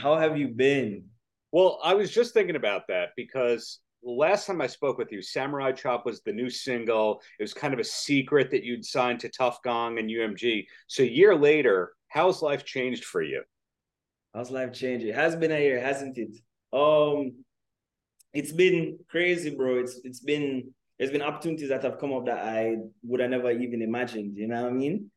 How have you been? Well, I was just thinking about that because last time I spoke with you, Samurai Chop was the new single. It was kind of a secret that you'd signed to Tuff Gong and UMG. So a year later, how's life changed for you? How's life changed? It has been a year, hasn't it? Um, it's been crazy, bro. It's it's been there's been opportunities that have come up that I would have never even imagined. You know what I mean?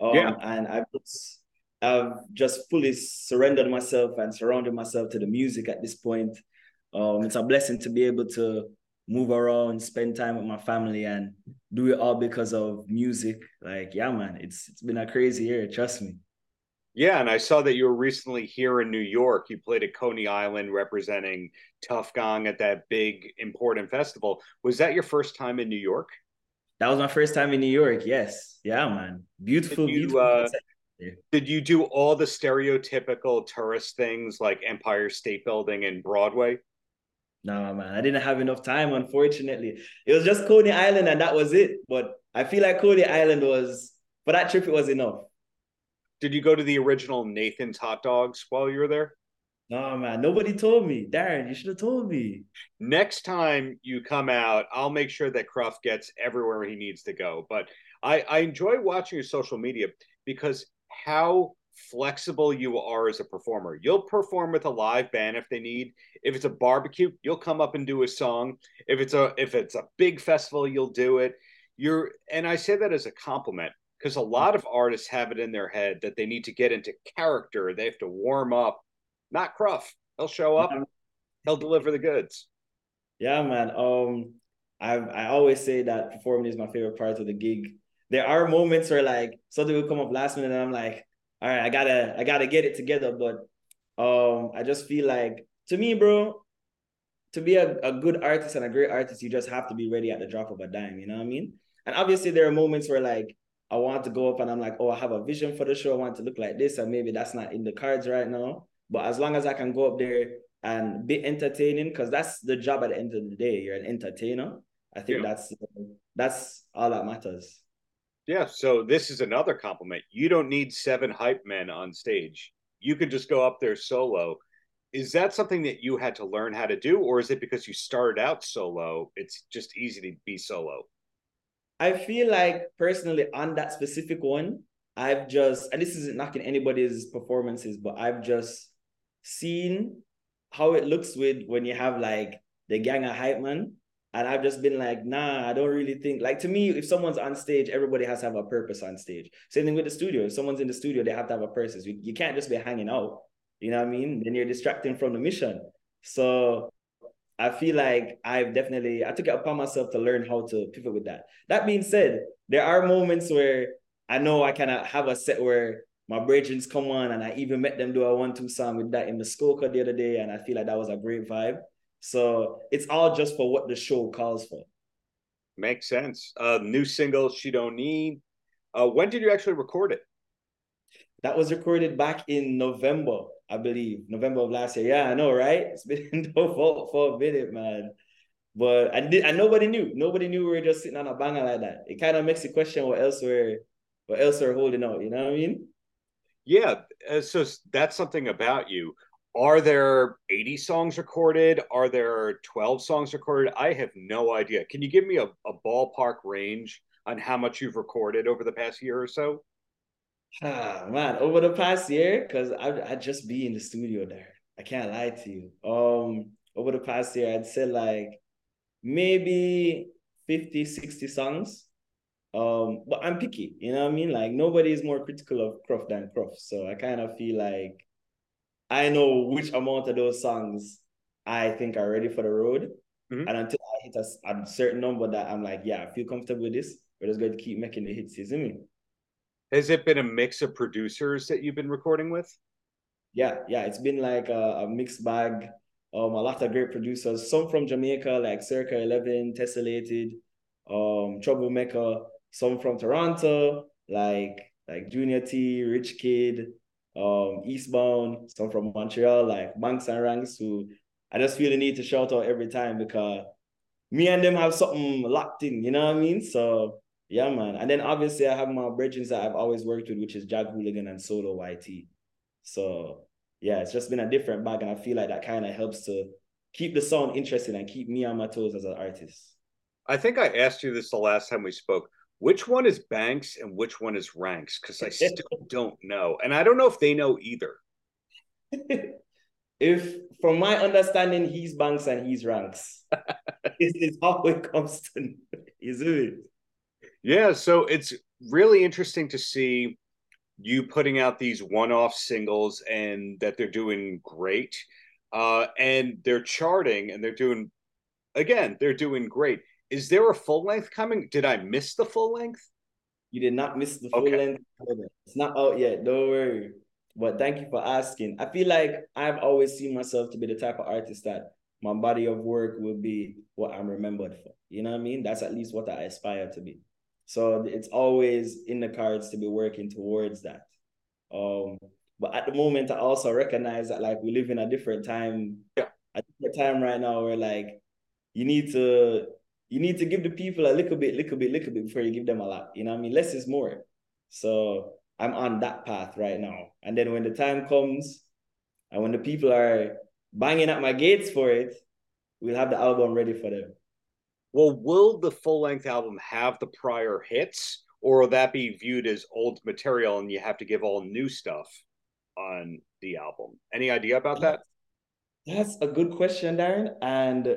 Um, Yeah. And I've just I've just fully surrendered myself and surrounded myself to the music at this point. Um, it's a blessing to be able to move around, spend time with my family, and do it all because of music. Like, yeah, man, it's it's been a crazy year. Trust me. Yeah, and I saw that you were recently here in New York. You played at Coney Island representing Tuff Gong at that big important festival. Was that your first time in New York? That was my first time in New York. Yes, yeah, man, beautiful, you, beautiful. uh. Did you do all the stereotypical tourist things like Empire State Building and Broadway? No, man, I didn't have enough time. Unfortunately, it was just Coney Island, and that was it. But I feel like Coney Island was for that trip. It was enough. Did you go to the original Nathan's hot dogs while you were there? No, man, nobody told me. Darren, you should have told me. Next time you come out, I'll make sure that Cruff gets everywhere he needs to go. But I, I enjoy watching your social media because how flexible you are as a performer. You'll perform with a live band if they need. If it's a barbecue, you'll come up and do a song. If it's a if it's a big festival, you'll do it. You're and I say that as a compliment because a lot of artists have it in their head that they need to get into character. They have to warm up. Not Cruff. He'll show up. He'll deliver the goods. Yeah, man. Um, I I always say that performing is my favorite part of the gig. There are moments where like something will come up last minute, and I'm like, all right, I gotta I gotta get it together. But um, I just feel like to me, bro, to be a, a good artist and a great artist, you just have to be ready at the drop of a dime. You know what I mean? And obviously, there are moments where like I want to go up and I'm like, oh, I have a vision for the show. I want to look like this, and maybe that's not in the cards right now. But as long as I can go up there and be entertaining, because that's the job at the end of the day. You're an entertainer. I think Yeah. that's that's all that matters. Yeah, so this is another compliment. You don't need seven hype men on stage. You can just go up there solo. Is that something that you had to learn how to do, or is it because you started out solo? It's just easy to be solo. I feel like personally on that specific one, I've just and this isn't knocking anybody's performances, but I've just seen how it looks with when you have like the gang of hype man. And I've just been like, nah, I don't really think like to me, if someone's on stage, everybody has to have a purpose on stage. Same thing with the studio. If someone's in the studio, they have to have a purpose. You, you can't just be hanging out. You know what I mean? Then you're distracting from the mission. So I feel like I've definitely I took it upon myself to learn how to pivot with that. That being said, there are moments where I know I kind of have a set where my brethrens come on and I even met them do a one-two song with that in the Muskoka the other day, and I feel like that was a great vibe. So it's all just for what the show calls for. Makes sense. Uh, new single, She Don't Need. Uh, when did you actually record it? That was recorded back in November, I believe, November of last year. Yeah, I know, right? It's been for, for a minute, man. But I did, and nobody knew. Nobody knew we were just sitting on a banger like that. It kind of makes you question what else we're, what else we're holding out. You know what I mean? Yeah, uh, so that's something about you. Are there 80 songs recorded? Are there 12 songs recorded? I have no idea. Can you give me a, a ballpark range on how much you've recorded over the past year or so? Ah, man, over the past year, because I I just be in the studio there. I can't lie to you. Um, over the past year, I'd say like maybe 50, 60 songs. Um, but I'm picky, you know what I mean? Like nobody is more critical of Cruff than Cruff. So I kind of feel like I know which amount of those songs I think are ready for the road. Mhm. And until I hit a certain number that I'm like, yeah, I feel comfortable with this, we're just going to keep making the hits, isn't it? Has it been a mix of producers that you've been recording with? Yeah, yeah, it's been like a, a mixed bag. Um, a lot of great producers, some from Jamaica, like Circa 11, Tessellated, um, Troublemaker, some from Toronto, like like Junior T, Rich Kid, um, Eastbound, some from Montreal, like Banks and Ranks, who I just feel the need to shout out every time because me and them have something locked in, you know what I mean? So yeah, man. And then obviously I have my brethren that I've always worked with, which is Jag Hooligan and Solo YT. So yeah, it's just been a different bag, and I feel like that kind of helps to keep the sound interesting and keep me on my toes as an artist. I think I asked you this the last time we spoke. Which one is Banks and which one is Ranks? Because I still don't know, and I don't know if they know either. if, from my understanding, he's Banks and he's Ranks. this is how it comes to, is it? Yeah, so it's really interesting to see you putting out these one-off singles and that they're doing great uh, and they're charting and they're doing again they're doing great is there a full length coming did i miss the full length you did not miss the full okay. length it's not out yet don't worry but thank you for asking i feel like i've always seen myself to be the type of artist that my body of work will be what i'm remembered for you know what i mean that's at least what i aspire to be so it's always in the cards to be working towards that. Um, but at the moment, I also recognize that like we live in a different time. Yeah. A different time right now where like you need to you need to give the people a little bit, little bit, little bit before you give them a lot. You know what I mean? Less is more. So I'm on that path right now. And then when the time comes and when the people are banging at my gates for it, we'll have the album ready for them well, will the full length album have the prior hits, or will that be viewed as old material and you have to give all new stuff on the album? Any idea about that? That's a good question, Darren. And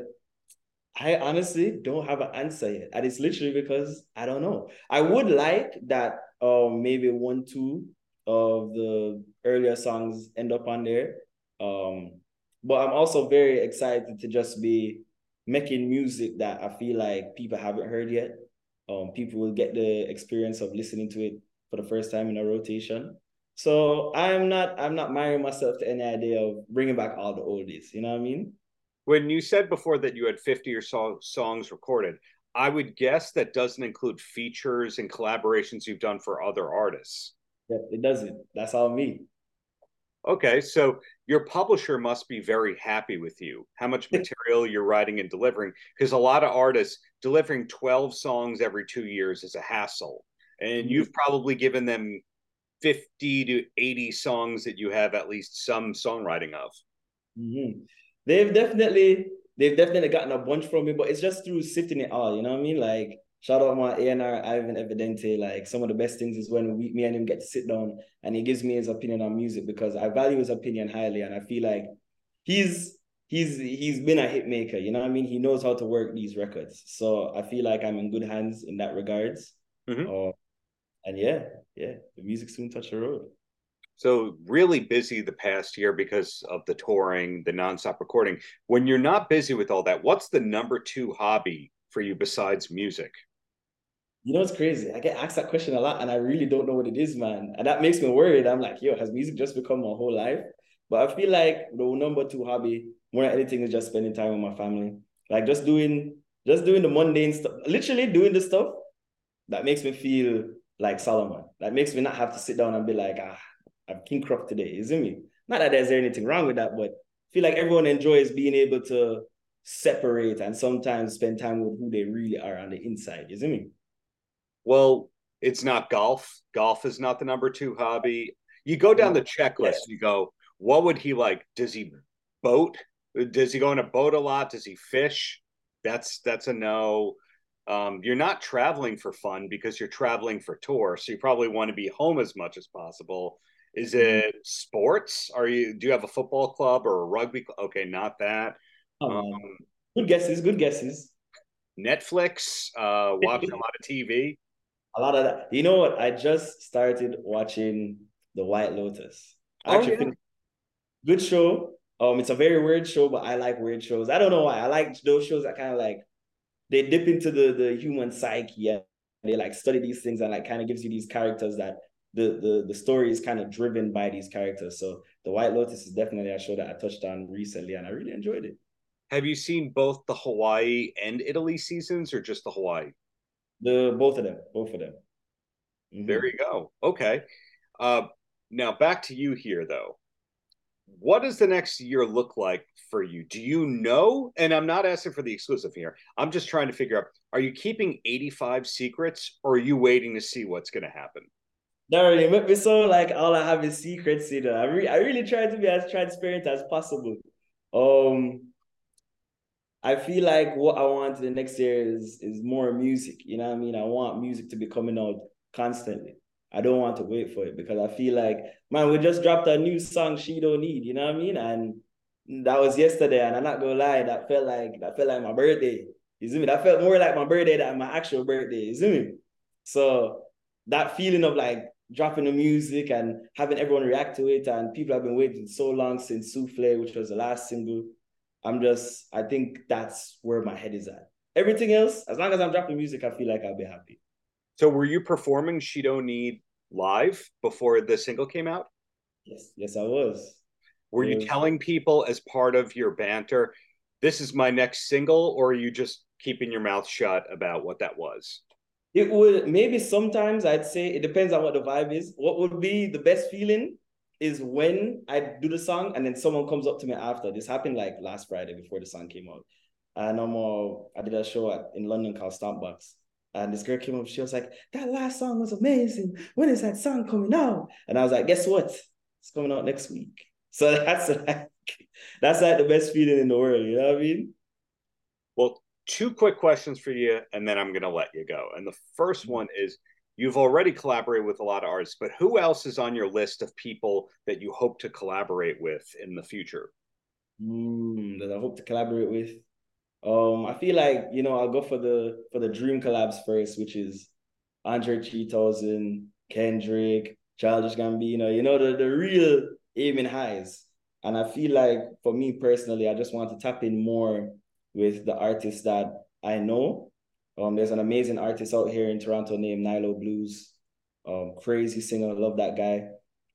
I honestly don't have an answer yet. And it's literally because I don't know. I would like that um maybe one, two of the earlier songs end up on there. Um, but I'm also very excited to just be making music that I feel like people haven't heard yet. Um, people will get the experience of listening to it for the first time in a rotation. So I'm not I'm not marrying myself to any idea of bringing back all the oldies. You know what I mean? When you said before that you had 50 or so songs recorded, I would guess that doesn't include features and collaborations you've done for other artists. Yeah, it doesn't. That's all me. Okay, so your publisher must be very happy with you, how much material you're writing and delivering. Because a lot of artists delivering 12 songs every two years is a hassle. And mm-hmm. you've probably given them 50 to 80 songs that you have at least some songwriting of. Mm-hmm. They've definitely they've definitely gotten a bunch from me, but it's just through sifting it all, you know what I mean? Like shout out my A&R Ivan Evidente. Like some of the best things is when we, me and him get to sit down and he gives me his opinion on music because I value his opinion highly and I feel like he's he's he's been a hit maker. You know what I mean? He knows how to work these records. So I feel like I'm in good hands in that regards. Mm-hmm. Uh, and yeah, yeah, the music soon touch the road. So really busy the past year because of the touring, the nonstop recording. When you're not busy with all that, what's the number two hobby for you besides music? You know, it's crazy. I get asked that question a lot, and I really don't know what it is, man. And that makes me worried. I'm like, yo, has music just become my whole life? But I feel like the number two hobby, more than anything, is just spending time with my family. Like just doing, just doing the mundane stuff. Literally doing the stuff that makes me feel like Solomon. That makes me not have to sit down and be like, ah, I'm King Cruff today. Isn't me? Not that there's anything wrong with that, but I feel like everyone enjoys being able to separate and sometimes spend time with who they really are on the inside. You see me? Well, it's not golf. Golf is not the number two hobby. You go down the checklist, you go, what would he like? Does he boat? Does he go on a boat a lot? Does he fish? That's that's a no. Um, you're not traveling for fun because you're traveling for tour, so you probably want to be home as much as possible. Is mm-hmm. it sports? Are you do you have a football club or a rugby? Club? Okay, not that. Oh, um, good guesses. Good guesses. Netflix. Uh, watching a lot of TV a lot of that. You know what? I just started watching The White Lotus. I oh, yeah. good show. Um, it's a very weird show, but I like weird shows. I don't know why. I like those shows that kind of like they dip into the the human psyche and they like study these things and like kind of gives you these characters that the the the story is kind of driven by these characters. So The White Lotus is definitely a show that I touched on recently and I really enjoyed it. Have you seen both the Hawaii and Italy seasons or just the Hawaii? The both of them, both of them. Mm-hmm. There you go. Okay. Uh, now back to you here, though. What does the next year look like for you? Do you know? And I'm not asking for the exclusive here. I'm just trying to figure out: Are you keeping 85 secrets, or are you waiting to see what's going to happen? Darren, you make me so like all I have is secrets, you know. I, re- I really try to be as transparent as possible. Um, I feel like what I want the next year is is more music. You know what I mean? I want music to be coming out constantly. I don't want to wait for it because I feel like, man, we just dropped a new song, She Don't Need, you know what I mean? And that was yesterday, and I'm not gonna lie, that felt like that felt like my birthday. You see me? That felt more like my birthday than my actual birthday. You see me? So that feeling of like dropping the music and having everyone react to it, and people have been waiting so long since Souffle, which was the last single. I'm just, I think that's where my head is at. Everything else, as long as I'm dropping music, I feel like I'll be happy. So were you performing She Don't Need live before the single came out? Yes, yes, I was. Were you telling people as part of your banter, this is my next single, or are you just keeping your mouth shut about what that was? It would maybe sometimes I'd say it depends on what the vibe is. What would be the best feeling is when I do the song and then someone comes up to me after. This happened like last Friday before the song came out. And I'm uh, I did a show at, in London called Stompbox. And this girl came up, she was like, That last song was amazing. When is that song coming out? And I was like, Guess what? It's coming out next week. So that's like that's like the best feeling in the world, you know what I mean? Well, two quick questions for you, and then I'm gonna let you go. And the first one is you've already collaborated with a lot of artists, but who else is on your list of people that you hope to collaborate with in the future? Mm, that I hope to collaborate with. Um, I feel like you know I'll go for the for the dream collabs first, which is Andre 3000, Kendrick, Childish Gambino. You know the the real aiming highs. And I feel like for me personally, I just want to tap in more with the artists that I know. Um, there's an amazing artist out here in Toronto named Nilo Blues. Um, crazy singer, love that guy.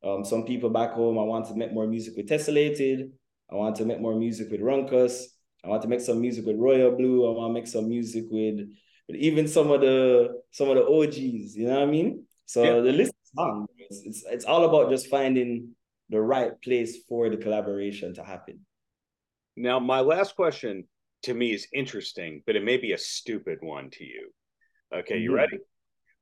Um, some people back home, I want to make more music with Tessellated. I want to make more music with Runkus. I want to make some music with Royal Blue. I want to make some music with, with even some of the some of the OGs. You know what I mean? So yeah. the list is long. It's, it's it's all about just finding the right place for the collaboration to happen. Now, my last question to me is interesting, but it may be a stupid one to you. Okay, you mm-hmm. ready?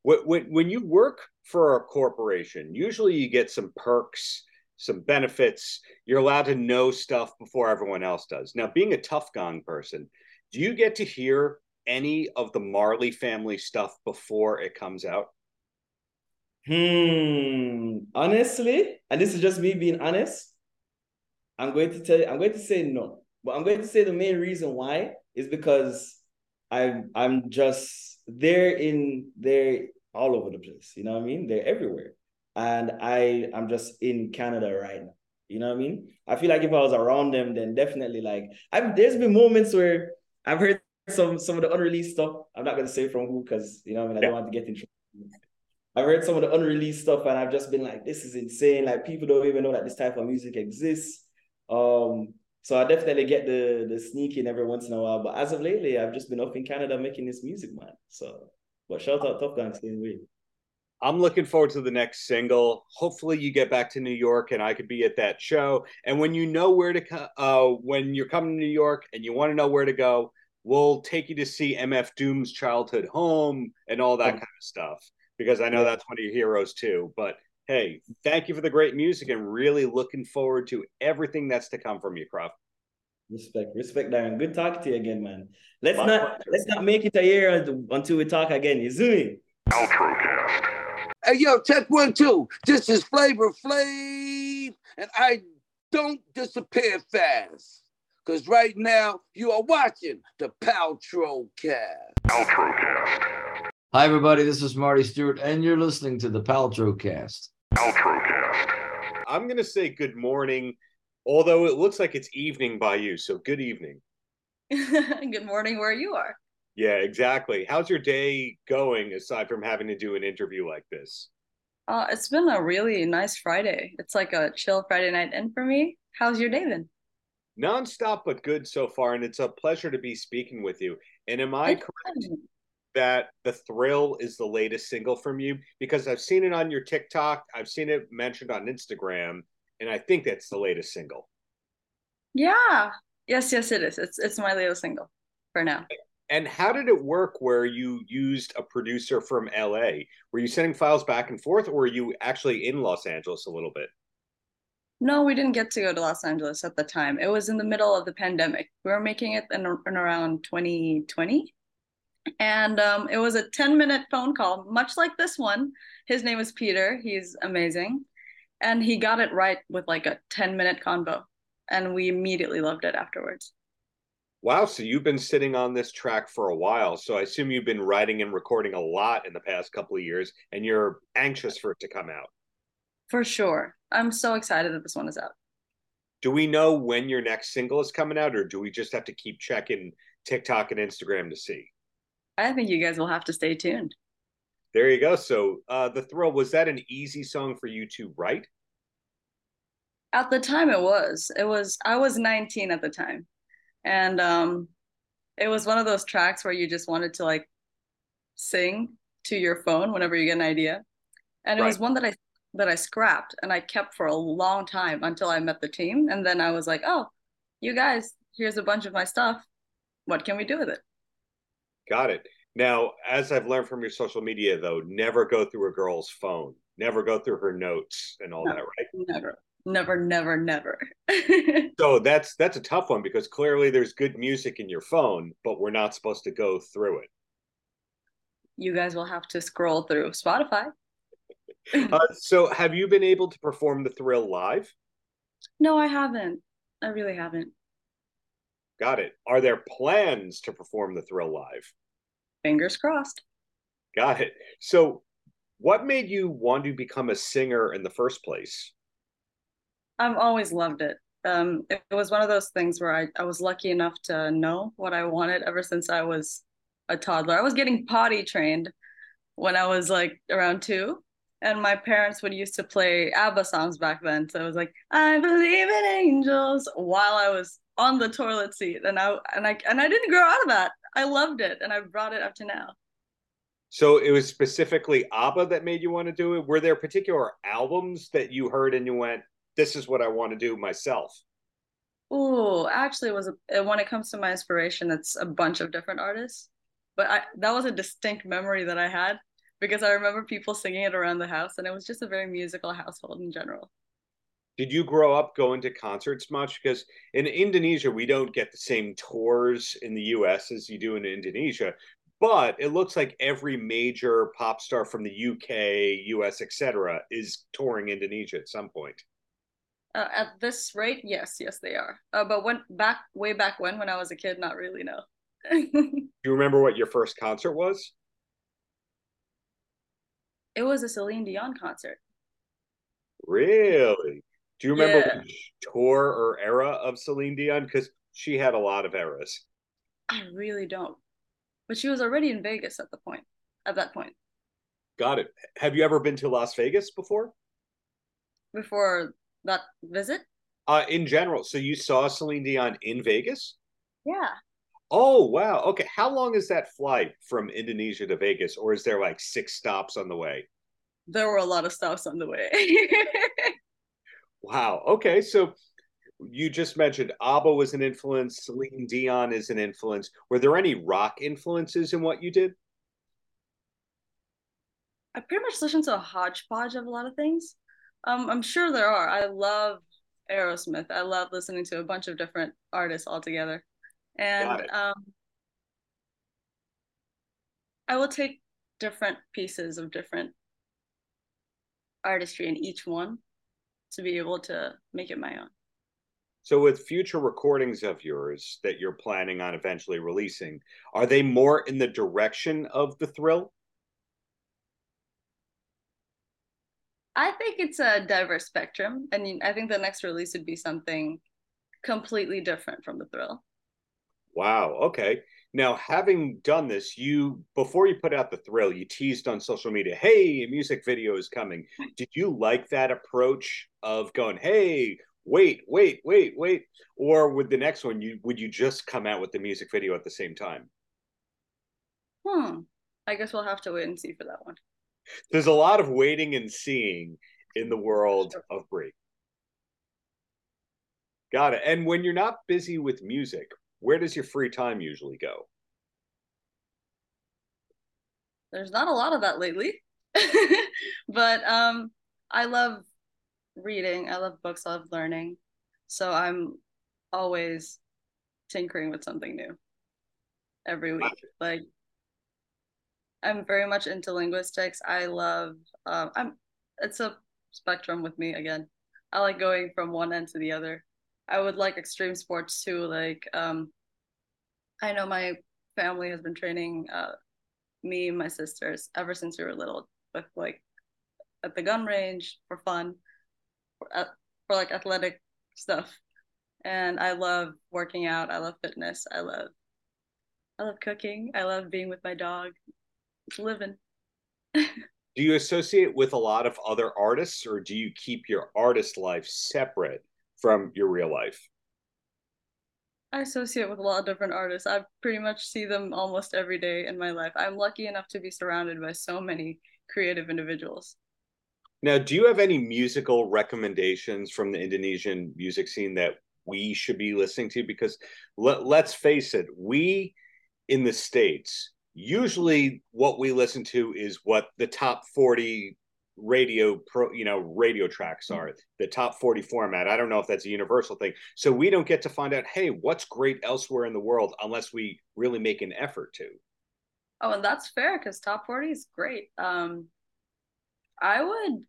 When, when you work for a corporation, usually you get some perks, some benefits. You're allowed to know stuff before everyone else does. Now, being a Tuff Gong person, do you get to hear any of the Marley family stuff before it comes out? Hmm. Honestly, and this is just me being honest. I'm going to tell you, I'm going to say no. But I'm going to say the main reason why is because I'm I'm just they're in they're all over the place. You know what I mean? They're everywhere. And I I'm just in Canada right now. You know what I mean? I feel like if I was around them, then definitely like I've there's been moments where I've heard some some of the unreleased stuff. I'm not gonna say from who because you know what I mean I don't want to get in trouble. I've heard some of the unreleased stuff and I've just been like, this is insane. Like people don't even know that this type of music exists. Um, so I definitely get the the sneaking every once in a while. But as of lately, I've just been up in Canada making this music, man. So but shout out Tuff Gong same way. I'm looking forward to the next single. Hopefully, you get back to New York and I could be at that show. And when you know where to come, uh, when you're coming to New York and you want to know where to go, we'll take you to see MF Doom's childhood home and all that kind of stuff because I know that's one of your heroes too. But hey, thank you for the great music and really looking forward to everything that's to come from you, Cruff. Respect, respect, Darren. Good talking to you again, man. Let's My not pleasure. let's not make it a year until we talk again. You see me? Outrocast. Hey yo, check one two. This is Flavor Flav, and I don't disappear fast. Cause right now you are watching the Paltrow Cast. Paltrocast. Hi, everybody. This is Marty Stuart, and you're listening to the Paltrow Cast. Paltrocast. I'm going to say good morning, although it looks like it's evening by you. So good evening. good morning where you are. Yeah, exactly. How's your day going aside from having to do an interview like this? Uh, it's been a really nice Friday. It's like a chill Friday night in for me. How's your day been? Nonstop, but good so far. And it's a pleasure to be speaking with you. And am I correct? That the thrill is the latest single from you because I've seen it on your TikTok, I've seen it mentioned on Instagram, and I think that's the latest single. Yeah. Yes, yes, it is. It's it's my latest single for now. And how did it work where you used a producer from LA? Were you sending files back and forth or were you actually in Los Angeles a little bit? No, we didn't get to go to Los Angeles at the time. It was in the middle of the pandemic. We were making it in, in around 2020. And um, it was a 10 minute phone call, much like this one. His name is Peter. He's amazing. And he got it right with like a 10 minute convo. And we immediately loved it afterwards. Wow. So you've been sitting on this track for a while. So I assume you've been writing and recording a lot in the past couple of years and you're anxious for it to come out. For sure. I'm so excited that this one is out. Do we know when your next single is coming out, or do we just have to keep checking TikTok and Instagram to see? I think you guys will have to stay tuned. There you go. So, uh, The Thrill, was that an easy song for you to write? At the time, it was. It was, I was 19 at the time. And um, it was one of those tracks where you just wanted to like sing to your phone whenever you get an idea. And it right. was one that I that I scrapped and I kept for a long time until I met the team. And then I was like, oh, you guys, here's a bunch of my stuff. What can we do with it? Got it. Now, as I've learned from your social media, though, never go through a girl's phone, never go through her notes and all no, that, right? Never, never, never, never. so that's that's a tough one because clearly there's good music in your phone, but we're not supposed to go through it. You guys will have to scroll through Spotify. uh, so have you been able to perform the thrill live no i haven't i really haven't got it. Are there plans to perform the thrill live? Fingers crossed. Got it. So what made you want to become a singer in the first place? I've always loved it. Um, it, was one of those things where I, I was lucky enough to know what i wanted ever since i was a toddler. I was getting potty trained when i was like around two and my parents would used to play ABBA songs back then. So it was like, I believe in angels while I was on the toilet seat. And I and I and I didn't grow out of that. I loved it and I brought it up to now. So it was specifically ABBA that made you want to do it. Were there particular albums that you heard and you went, "This is what I want to do myself"? Oh, actually, it was a, when it comes to my inspiration, it's a bunch of different artists. But I, that was a distinct memory that I had because I remember people singing it around the house, and it was just a very musical household in general. Did you grow up going to concerts much? Because in Indonesia, we don't get the same tours in the US as you do in Indonesia, but it looks like every major pop star from the UK, US, etc., is touring Indonesia at some point. Uh, at this rate, yes, yes, they are. Uh, but when back way back when, when I was a kid, not really. No. do you remember what your first concert was? It was a Celine Dion concert. Really? Do you remember yeah. which tour or era of Celine Dion? Because she had a lot of eras. I really don't. But she was already in Vegas at the point. At that point. Got it. Have you ever been to Las Vegas before? Before that visit? Uh, in general. So you saw Celine Dion in Vegas? Yeah. Oh wow. Okay. How long is that flight from Indonesia to Vegas, or is there like six stops on the way? There were a lot of stops on the way. wow. Okay. So you just mentioned ABBA was an influence, Celine Dion is an influence. Were there any rock influences in what you did? I pretty much listened to a hodgepodge of a lot of things. Um, I'm sure there are. I love Aerosmith. I love listening to a bunch of different artists all together and um, I will take different pieces of different artistry in each one to be able to make it my own. So, with future recordings of yours that you're planning on eventually releasing, are they more in the direction of the thrill? I think it's a diverse spectrum. I mean, I think the next release would be something completely different from the thrill. Wow. Okay. Now, having done this, you before you put out the thrill, you teased on social media, "Hey, a music video is coming." Did you like that approach of going, "Hey, wait, wait, wait, wait," or with the next one, you would you just come out with the music video at the same time? Hmm. I guess we'll have to wait and see for that one. There's a lot of waiting and seeing in the world sure. of Brie. Got it. And when you're not busy with music, where does your free time usually go? there's not a lot of that lately. but um, I love reading. I love books. I love learning. So I'm always tinkering with something new every week. Like I'm very much into linguistics. I love um, I'm it's a spectrum with me again. I like going from one end to the other. I would like extreme sports too. Like um, I know my family has been training uh, me and my sisters ever since we were little with like at the gun range for fun for, uh, for like athletic stuff. And i love working out. I love fitness. I love i love cooking. I love being with my dog. It's living. Do you associate with a lot of other artists or do you keep your artist life separate from your real life I associate with a lot of different artists. I pretty much see them almost every day in my life. I'm lucky enough to be surrounded by so many creative individuals. Now, do you have any musical recommendations from the Indonesian music scene that we should be listening to? Because let, let's face it, we in the States, usually what we listen to is what the top 40 radio pro you know radio tracks are the top 40 format. I don't know if that's a universal thing. So we don't get to find out hey what's great elsewhere in the world unless we really make an effort to. Oh and that's fair because top 40 is great. Um i would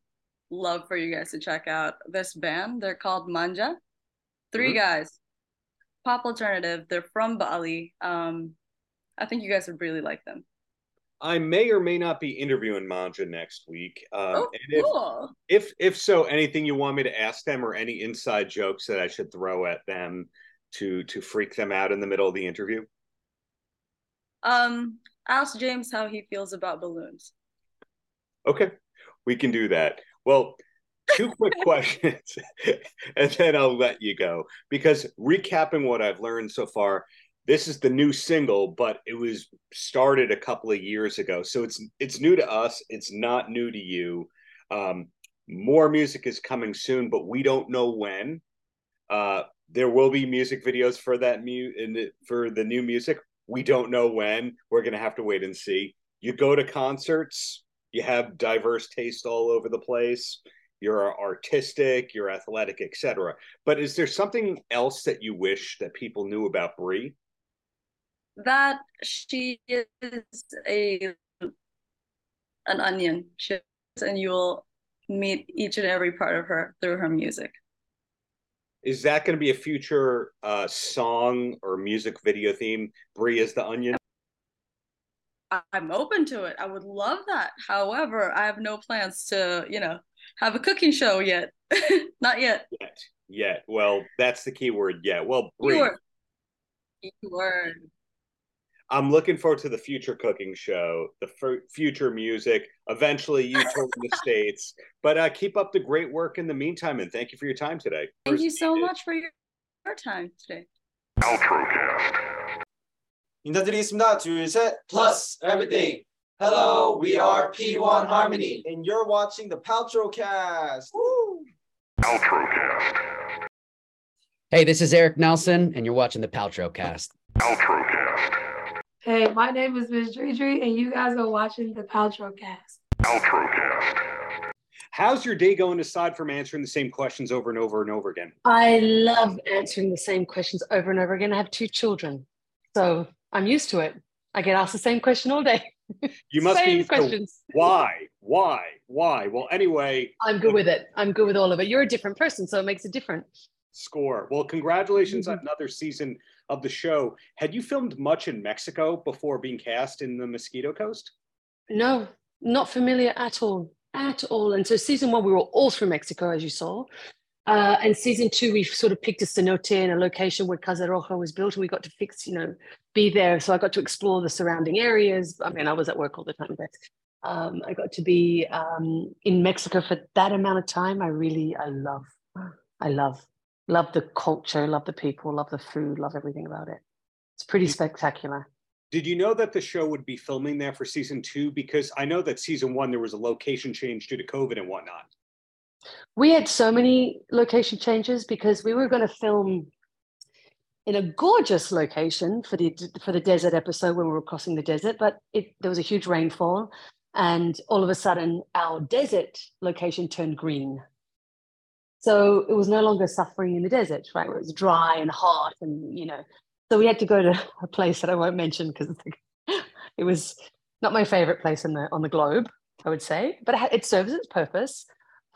love for you guys to check out this band. They're called manja. 3 mm-hmm. guys. Pop alternative. They're from bali. Um i think you guys would really like them I may or may not be interviewing Manja next week. Um, oh, if, cool. if if so, anything you want me to ask them, or any inside jokes that I should throw at them to to freak them out in the middle of the interview? Um, ask James how he feels about balloons. Okay, we can do that. Well, two quick questions, and then I'll let you go. Because recapping what I've learned so far, this is the new single, but it was started a couple of years ago. So it's it's new to us. It's not new to you. Um, more music is coming soon, but we don't know when. Uh, there will be music videos for that mu the, for the new music. We don't know when. We're gonna have to wait and see. You go to concerts. You have diverse taste all over the place. You're artistic. You're athletic, etc. But is there something else that you wish that people knew about Brie? That she is a an onion. She and you will meet each and every part of her through her music. Is that going to be a future uh, song or music video theme brie is the onion? I'm open to it. I would love that. However i have no plans to you know have a cooking show yet. Not yet. Yet. Yet. Well that's the key word yet. Well brie. Keyword. keyword I'm looking forward to the future cooking show, the f- future music, eventually you touring the states. But uh, keep up the great work in the meantime, and thank you for your time today. Thank you so much for your, your time today. Outrocast. 인사드리겠습니다. 둘, 셋. Plus everything. Hello, we are P1 Harmony, and you're watching the Paltrocast. Woo! Outrocast. Hey, this is Eric Nelson, and you're watching the Paltrocast. Outrocast. Hey, my name is Miss Dre and you guys are watching the Paltrocast. Paltrocast. How's your day going aside from answering the same questions over and over and over again? I love answering the same questions over and over again. I have two children, so I'm used to it. I get asked the same question all day. You must be questions. why, why, why? Well, anyway, I'm good with it. I'm good with all of it. You're a different person, so it makes it different. Score. Well, congratulations mm-hmm. on another season of the show. Had you filmed much in Mexico before being cast in the Mosquito Coast? No, not familiar at all, at all. And so season one, we were all through Mexico, as you saw. Uh, and season two, we sort of picked a cenote in a location where Casa Roja was built, and we got to fix, you know, be there. So I got to explore the surrounding areas. I mean, I was at work all the time, but um, I got to be um, in Mexico for that amount of time. I really, I love, I love love the culture, love the people, love the food, love everything about it. It's pretty spectacular. Did you know that the show would be filming there for season two? Because I know that season one there was a location change due to COVID and whatnot. We had so many location changes because we were going to film in a gorgeous location for the for the desert episode when we were crossing the desert, but it, there was a huge rainfall, and all of a sudden our desert location turned green. So it was no longer suffering in the desert, right? Where it was dry and hot, and you know, so we had to go to a place that I won't mention because it was not my favorite place in the on the globe, I would say, but it, it serves its purpose.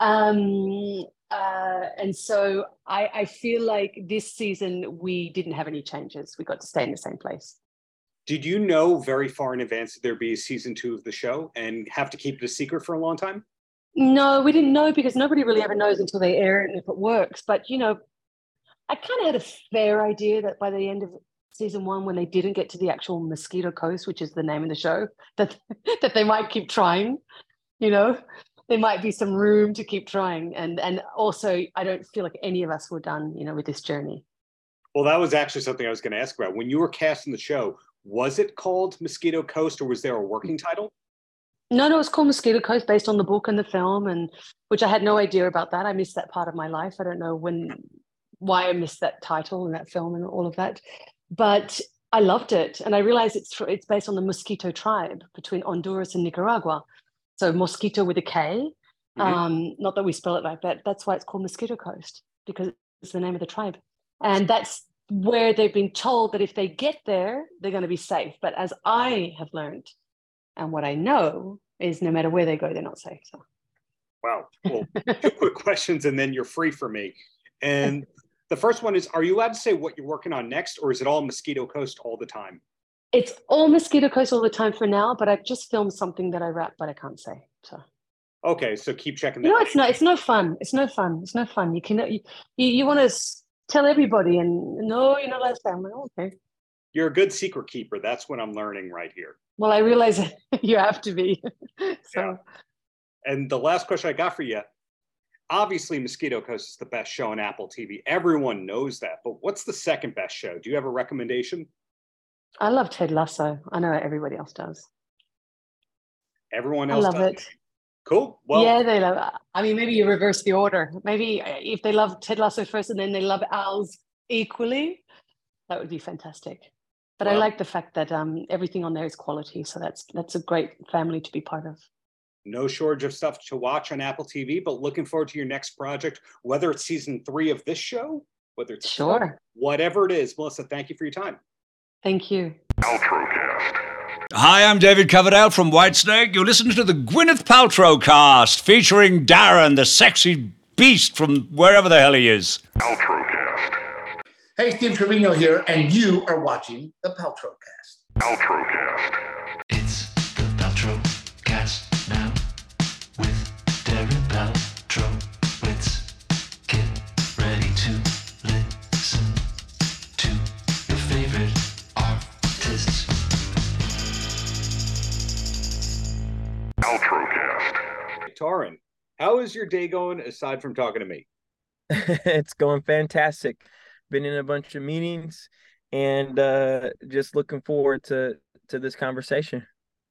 Um, uh, and so I, I feel like this season we didn't have any changes. We got to stay in the same place. Did you know very far in advance that there'd be a season two of the show and have to keep it a secret for a long time? No, we didn't know because nobody really ever knows until they air it and if it works. But you know, I kind of had a fair idea that by the end of season one, when they didn't get to the actual Mosquito Coast, which is the name of the show, that that they might keep trying. You know, there might be some room to keep trying, and and also I don't feel like any of us were done. You know, with this journey. Well, that was actually something I was going to ask about. When you were casting the show, was it called Mosquito Coast, or was there a working title? No, no, it's called Mosquito Coast based on the book and the film, and which I had no idea about that. I missed that part of my life. I don't know when, why I missed that title and that film and all of that, but I loved it, and I realized it's it's based on the Mosquito tribe between Honduras and Nicaragua. So Mosquito with a K. Mm-hmm. Um, not that we spell it like that. That's why it's called Miskito Coast because it's the name of the tribe, and that's where they've been told that if they get there, they're going to be safe. But as I have learned and what I know is no matter where they go, they're not safe. So. Wow. Well, two quick questions and then you're free for me. And the first one is Are you allowed to say what you're working on next, or is it all Mosquito Coast all the time? It's all Mosquito Coast all the time for now, but I've just filmed something that I wrap, but I can't say. So. Okay, so keep checking. That know, it's not. it's no fun. It's no fun. It's no fun. You can you you, you want to tell everybody, and no, you're not allowed to say. I'm like, oh, okay. You're a good secret keeper. That's what I'm learning right here. Well, I realize you have to be. so. Yeah. And the last question I got for you obviously, Mosquito Coast is the best show on Apple TV. Everyone knows that. But what's the second best show? Do you have a recommendation? I love Ted Lasso. I know everybody else does. Everyone else I love does. it. Cool. Well, yeah, they love. It. I mean, maybe you reverse the order. Maybe uh, if they love Ted Lasso first and then they love Al's equally, that would be fantastic. But well, I like the fact that um, everything on there is quality. So that's that's a great family to be part of. No shortage of stuff to watch on Apple TV, but looking forward to your next project, whether it's season three of this show, whether it's sure, whatever it is. Melissa, thank you for your time. Thank you. Outrocast. Hi, I'm David Coverdale from Whitesnake. You're listening to the Gwyneth Paltrow cast featuring Darren, the sexy beast from wherever the hell he is. Outrocast. Hey, Steve Trevino here, and you are watching the Paltrocast. Paltrocast. It's the Paltrowcast now with Darren Paltrow. Let's get ready to listen to your favorite artists. Outrocast. Tauren, how is your day going aside from talking to me? it's going fantastic been in a bunch of meetings and uh, just looking forward to to this conversation.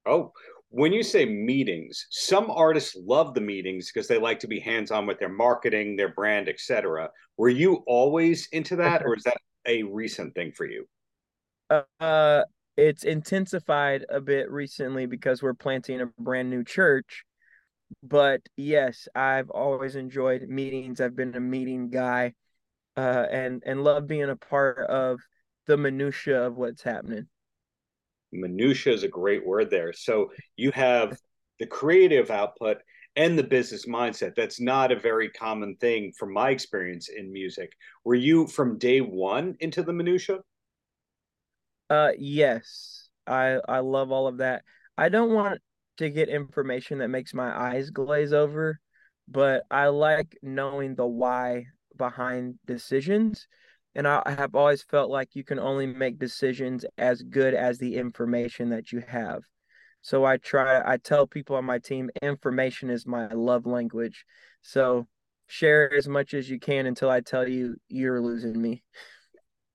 Oh, when you say meetings, some artists love the meetings because they like to be hands on with their marketing, their brand, etc. Were you always into that, or is that a recent thing for you? Uh, it's intensified a bit recently because we're planting a brand new church. But yes, I've always enjoyed meetings. I've been a meeting guy uh, and and love being a part of the minutia of what's happening. Minutia is a great word there. So you have the creative output and the business mindset. That's not a very common thing from my experience in music. Were you from day one into the minutia? Uh, yes. I I love all of that. I don't want to get information that makes my eyes glaze over, but I like knowing the why behind decisions. And I have always felt like you can only make decisions as good as the information that you have. So I try, I tell people on my team, information is my love language. So share as much as you can until I tell you you're losing me.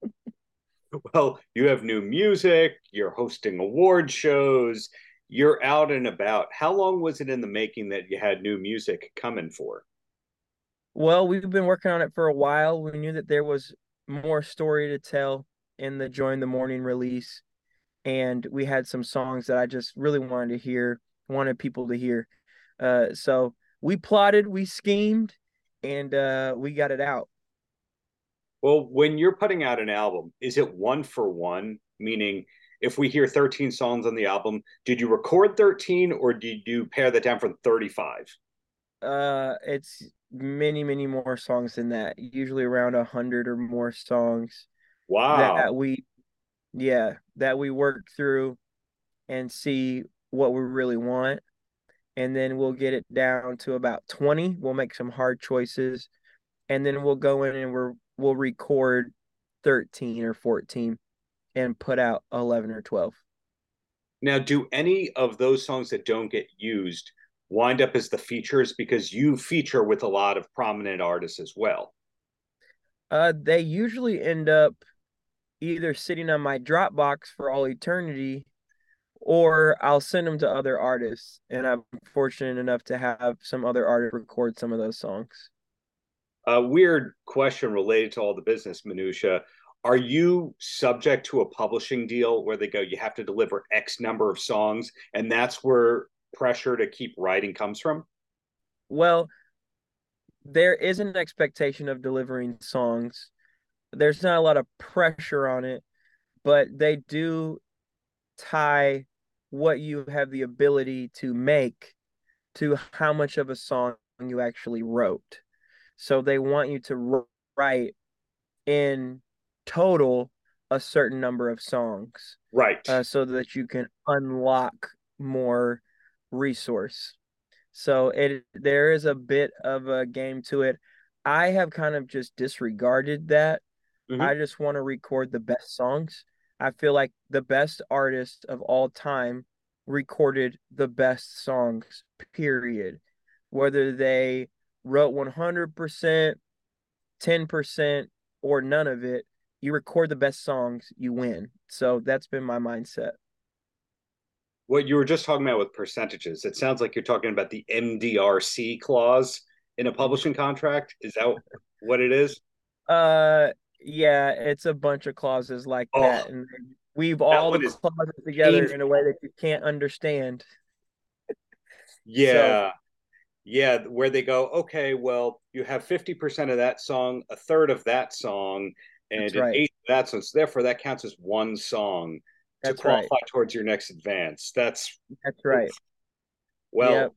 well, you have new music, you're hosting award shows, you're out and about. How long was it in the making that you had new music coming for? Well, we've been working on it for a while. We knew that there was more story to tell in the Joy in the Morning release, and we had some songs that I just really wanted to hear, wanted people to hear. Uh, so we plotted, we schemed, and uh, we got it out. Well, when you're putting out an album, is it one for one? Meaning, if we hear 13 songs on the album, did you record 13 or did you pare that down from 35? Uh, it's many, many more songs than that. Usually around a hundred or more songs. Wow. That we, yeah, that we work through and see what we really want, and then we'll get it down to about 20. We'll make some hard choices, and then we'll go in and we're we'll record 13 or 14 and put out 11 or 12. Now, do any of those songs that don't get used wind up as the features because you feature with a lot of prominent artists as well? Uh, they usually end up either sitting on my Dropbox for all eternity, or I'll send them to other artists. And I'm fortunate enough to have some other artists record some of those songs. A weird question related to all the business minutia. Are you subject to a publishing deal where they go, you have to deliver X number of songs, and that's where pressure to keep writing comes from? Well, there is an expectation of delivering songs. There's not a lot of pressure on it, but they do tie what you have the ability to make to how much of a song you actually wrote. So they want you to write in total a certain number of songs. Right. Uh, so that you can unlock more resource. So it there is a bit of a game to it. I have kind of just disregarded that. Mm-hmm. I just want to record the best songs. I feel like the best artist of all time recorded the best songs, period. Whether they wrote 100%, 10%, or none of it, you record the best songs, you win. So that's been my mindset what you were just talking about with percentages, it sounds like you're talking about the MDRC clause in a publishing contract. Is that what it is? Uh, yeah, it's a bunch of clauses like oh, that, and weave all the clauses together painful. in a way that you can't understand. Yeah. So, yeah, where they go, okay, well, you have 50% of that song, a third of that song, and an right. eighth of that song. So therefore that counts as one song that's to qualify right. towards your next advance. That's that's right. Well, yep.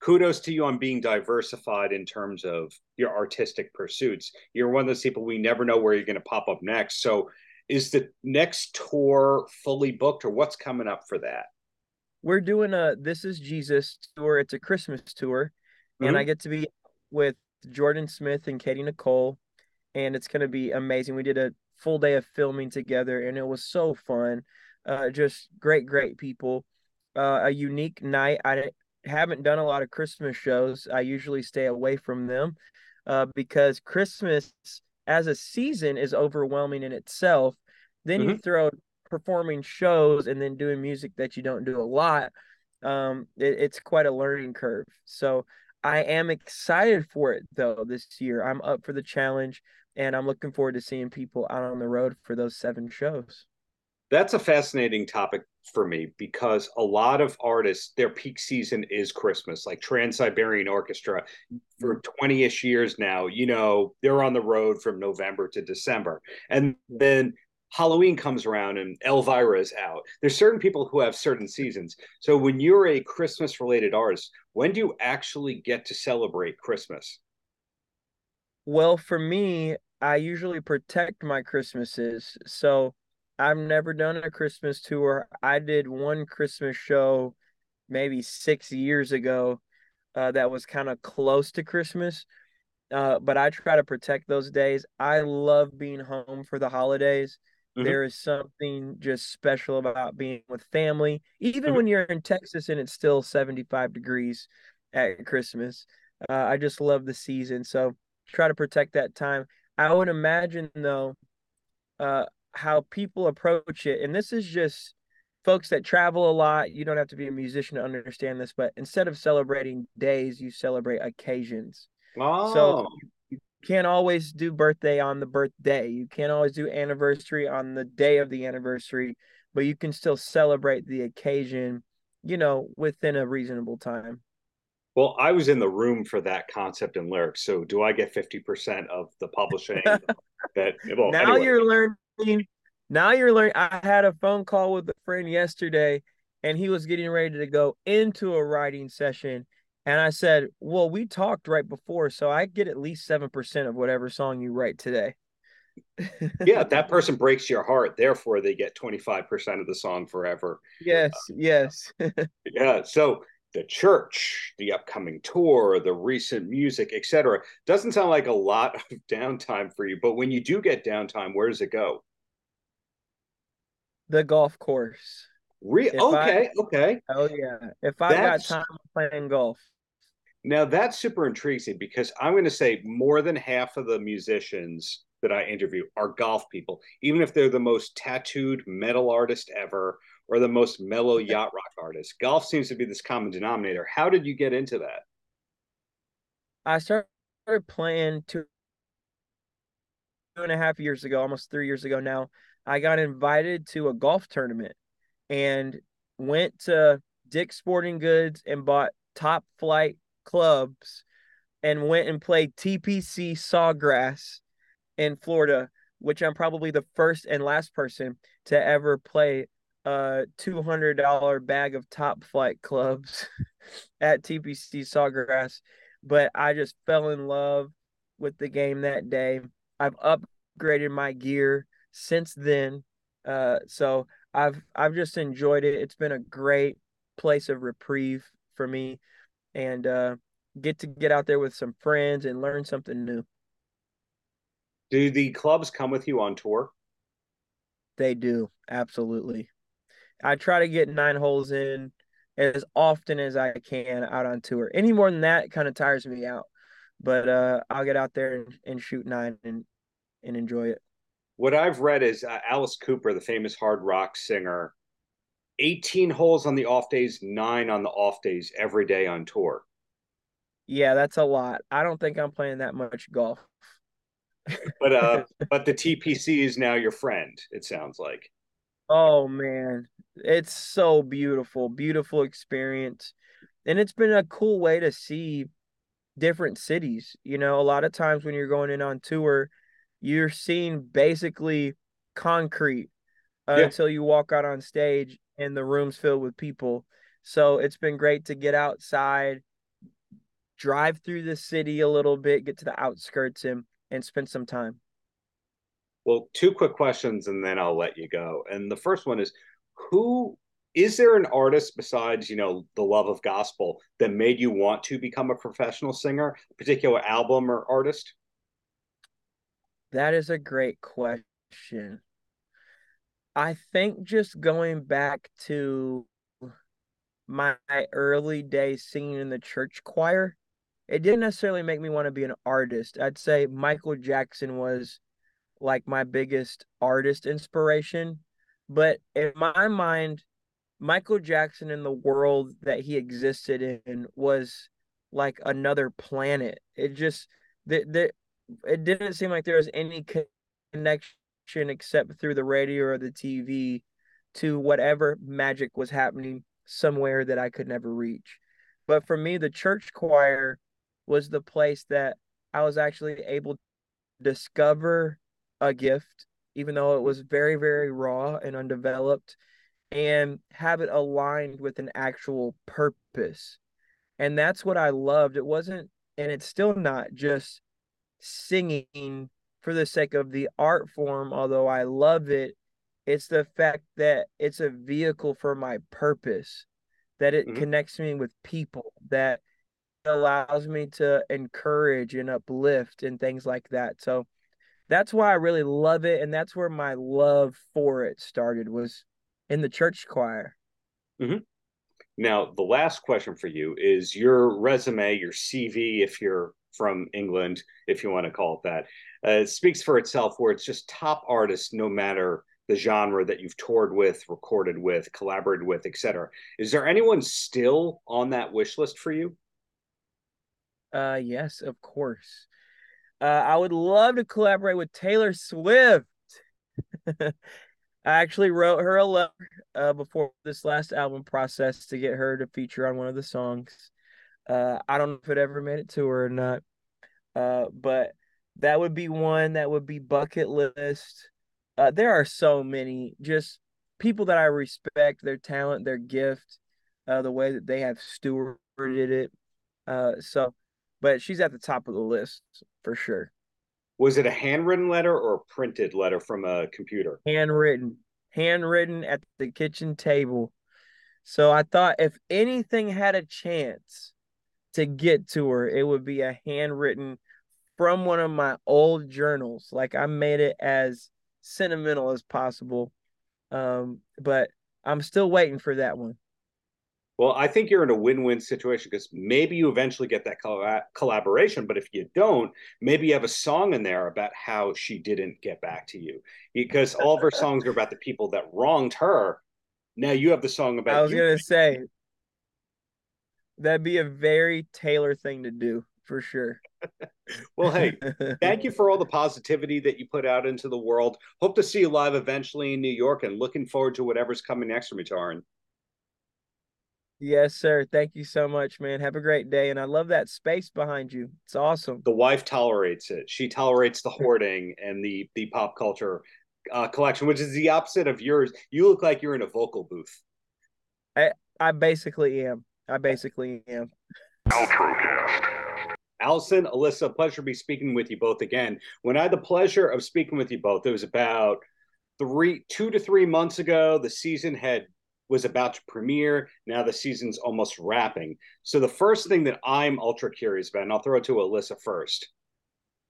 kudos to you on being diversified in terms of your artistic pursuits. You're one of those people we never know where you're going to pop up next. So, is the next tour fully booked, or what's coming up for that? We're doing a This Is Jesus tour. It's a Christmas tour, mm-hmm. and I get to be with Jordan Smith and Katy Nichole, and it's going to be amazing. We did a full day of filming together, and it was so fun. Uh, just great, great people. Uh, a unique night. I haven't done a lot of Christmas shows. I usually stay away from them uh, because Christmas as a season is overwhelming in itself. Then mm-hmm. you throw performing shows and then doing music that you don't do a lot. Um, it, it's quite a learning curve. So I am excited for it though this year. I'm up for the challenge and I'm looking forward to seeing people out on the road for those seven shows that's a fascinating topic for me because a lot of artists their peak season is christmas like trans-siberian orchestra for mm-hmm. 20ish years now. You know they're on the road from november to december. And then halloween comes around and elvira is out. There's certain people who have certain seasons. So when you're a christmas related artist when do you actually get to celebrate christmas? Well for me i usually protect my christmases. So I've never done a Christmas tour. I did one Christmas show maybe six years ago uh, that was kind of close to Christmas. Uh, but I try to protect those days. I love being home for the holidays. Mm-hmm. There is something just special about being with family, even mm-hmm. when you're in Texas and it's still 75 degrees at Christmas. Uh, I just love the season. So try to protect that time. I would imagine, though, uh, how people approach it, and this is just folks that travel a lot. You don't have to be a musician to understand this, but instead of celebrating days, you celebrate occasions. Oh. So you can't always do birthday on the birthday. You can't always do anniversary on the day of the anniversary, but you can still celebrate the occasion, you know, within a reasonable time. Well, I was in the room for that concept and lyrics. So do I get 50% of the publishing that well, now anyway. you're learning now you're learning I had a phone call with a friend yesterday and he was getting ready to go into a writing session and I said, "Well, we talked right before, so I get at least 7% of whatever song you write today." yeah, that person breaks your heart. Therefore, they get 25% of the song forever. Yes, uh, yes. yeah. So the church, the upcoming tour, the recent music, etc. Doesn't sound like a lot of downtime for you, but when you do get downtime, where does it go? The golf course. Re- okay, I, okay. Oh yeah. If I That's, got time playing golf. Now that's super intriguing because I'm going to say more than half of the musicians that I interview are golf people, even if they're the most tattooed metal artist ever or the most mellow yacht rock artist. Golf seems to be this common denominator. How did you get into that? I started playing two two and a half years ago, almost three years ago now. I got invited to a golf tournament and went to Dick's Sporting Goods and bought Top Flite clubs and went and played TPC Sawgrass in Florida, which I'm probably the first and last person to ever play a $200 bag of Top Flite clubs at TPC Sawgrass. But I just fell in love with the game that day. I've upgraded my gear since then. Uh, so I've I've just enjoyed it. It's been a great place of reprieve for me, and uh, get to get out there with some friends and learn something new. Do the clubs come with you on tour? They do, absolutely. I try to get nine holes in as often as I can out on tour. Any more than that kind of tires me out. But uh, I'll get out there and, and shoot nine and and enjoy it. What I've read is uh, Alice Cooper, the famous hard rock singer, 18 holes on the off days, nine on the off days every day on tour. Yeah, that's a lot. I don't think I'm playing that much golf. but uh but the TPC is now your friend, it sounds like. Oh man, it's so beautiful, beautiful experience. And it's been a cool way to see different cities. You know, a lot of times when you're going in on tour, you're seeing basically concrete uh, yeah. until you walk out on stage and the room's filled with people. So it's been great to get outside, drive through the city a little bit, get to the outskirts and and spend some time. Well, two quick questions and then I'll let you go. And the first one is who is there an artist besides, you know, the love of gospel that made you want to become a professional singer, a particular album or artist? That is a great question. I think just going back to my early days singing in the church choir, it didn't necessarily make me want to be an artist. I'd say Michael Jackson was like my biggest artist inspiration. But in my mind, Michael Jackson in the world that he existed in was like another planet. It just that that it didn't seem like there was any connection except through the radio or the TV to whatever magic was happening somewhere that I could never reach. But for me, the church choir was the place that I was actually able to discover a gift, even though it was very, very raw and undeveloped, and have it aligned with an actual purpose. And that's what I loved. It wasn't, and it's still not just singing for the sake of the art form, although I love it. It's the fact that it's a vehicle for my purpose, that it mm-hmm. connects me with people, that allows me to encourage and uplift and things like that. So that's why I really love it. And that's where my love for it started was in the church choir. Mm-hmm. Now, the last question for you is your resume, your CV, if you're from England, if you want to call it that. Uh, it speaks for itself, where it's just top artists, no matter the genre that you've toured with, recorded with, collaborated with, etc. Is there anyone still on that wish list for you? Uh, yes, of course. Uh, I would love to collaborate with Taylor Swift. I actually wrote her a letter uh, before this last album process to get her to feature on one of the songs. Uh, I don't know if it ever made it to her or not, uh, but that would be one that would be bucket list. Uh, there are so many just people that I respect, their talent, their gift, uh, the way that they have stewarded it. Uh, so, but she's at the top of the list for sure. Was it a handwritten letter or a printed letter from a computer? Handwritten, handwritten at the kitchen table. So I thought if anything had a chance to get to her, it would be a handwritten from one of my old journals. Like I made it as sentimental as possible. Um, but I'm still waiting for that one. Well, I think you're in a win-win situation because maybe you eventually get that colla- collaboration, but if you don't, maybe you have a song in there about how she didn't get back to you because all of her songs are about the people that wronged her. Now you have the song about. I was you. gonna say that'd be a very Taylor thing to do for sure. Well, hey, thank you for all the positivity that you put out into the world. Hope to see you live eventually in New York, and looking forward to whatever's coming next from you, Tauren. Yes, sir. Thank you so much, man. Have a great day. And I love that space behind you. It's awesome. The wife tolerates it. She tolerates the hoarding and the the pop culture uh, collection, which is the opposite of yours. You look like you're in a vocal booth. I I basically am. I basically am. Alyson, Alissa, pleasure to be speaking with you both again. When I had the pleasure of speaking with you both, it was about three, two to three months ago. The season had was about to premiere. Now the season's almost wrapping. So the first thing that I'm ultra curious about, and I'll throw it to Alissa first.